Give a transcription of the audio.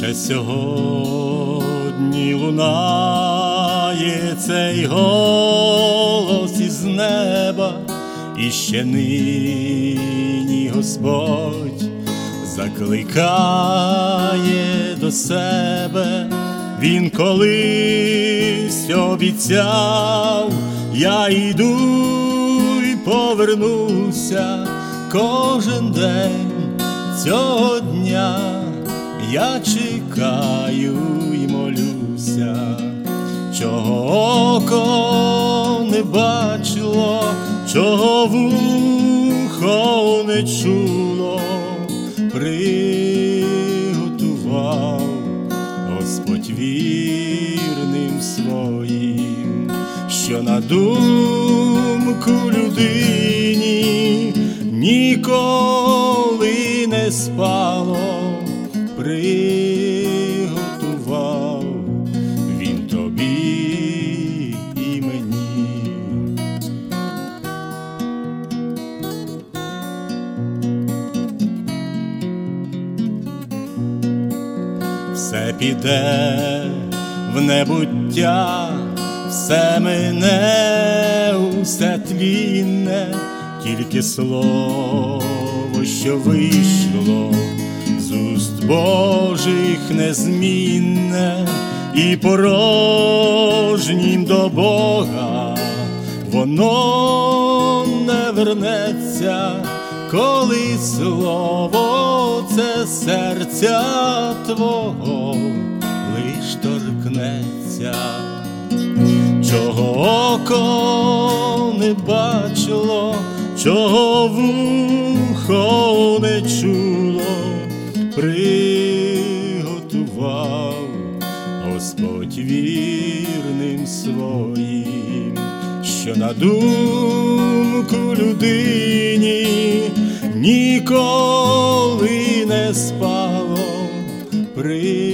Ще сьогодні лунає цей голос із неба, і ще нині Господь закликає до себе, Він колись обіцяв, я йду і повернуся кожен день цього дня я чекаю і молюся, чого око не бачило, чого вухо не чуло, приготував Господь вірним своїм, що на думку людині ніколи приготував він тобі і мені. Все піде в небуття, все мене, усе тлінне, тільки слово, що вийшло з уст Божих незмінне і порожнім до Бога, воно не вернеться, коли слово це серця Твого лиш торкнеться, чого око не бачило, чого вухо приготував Господь вірним своїм, що на думку людині ніколи не спало, приготував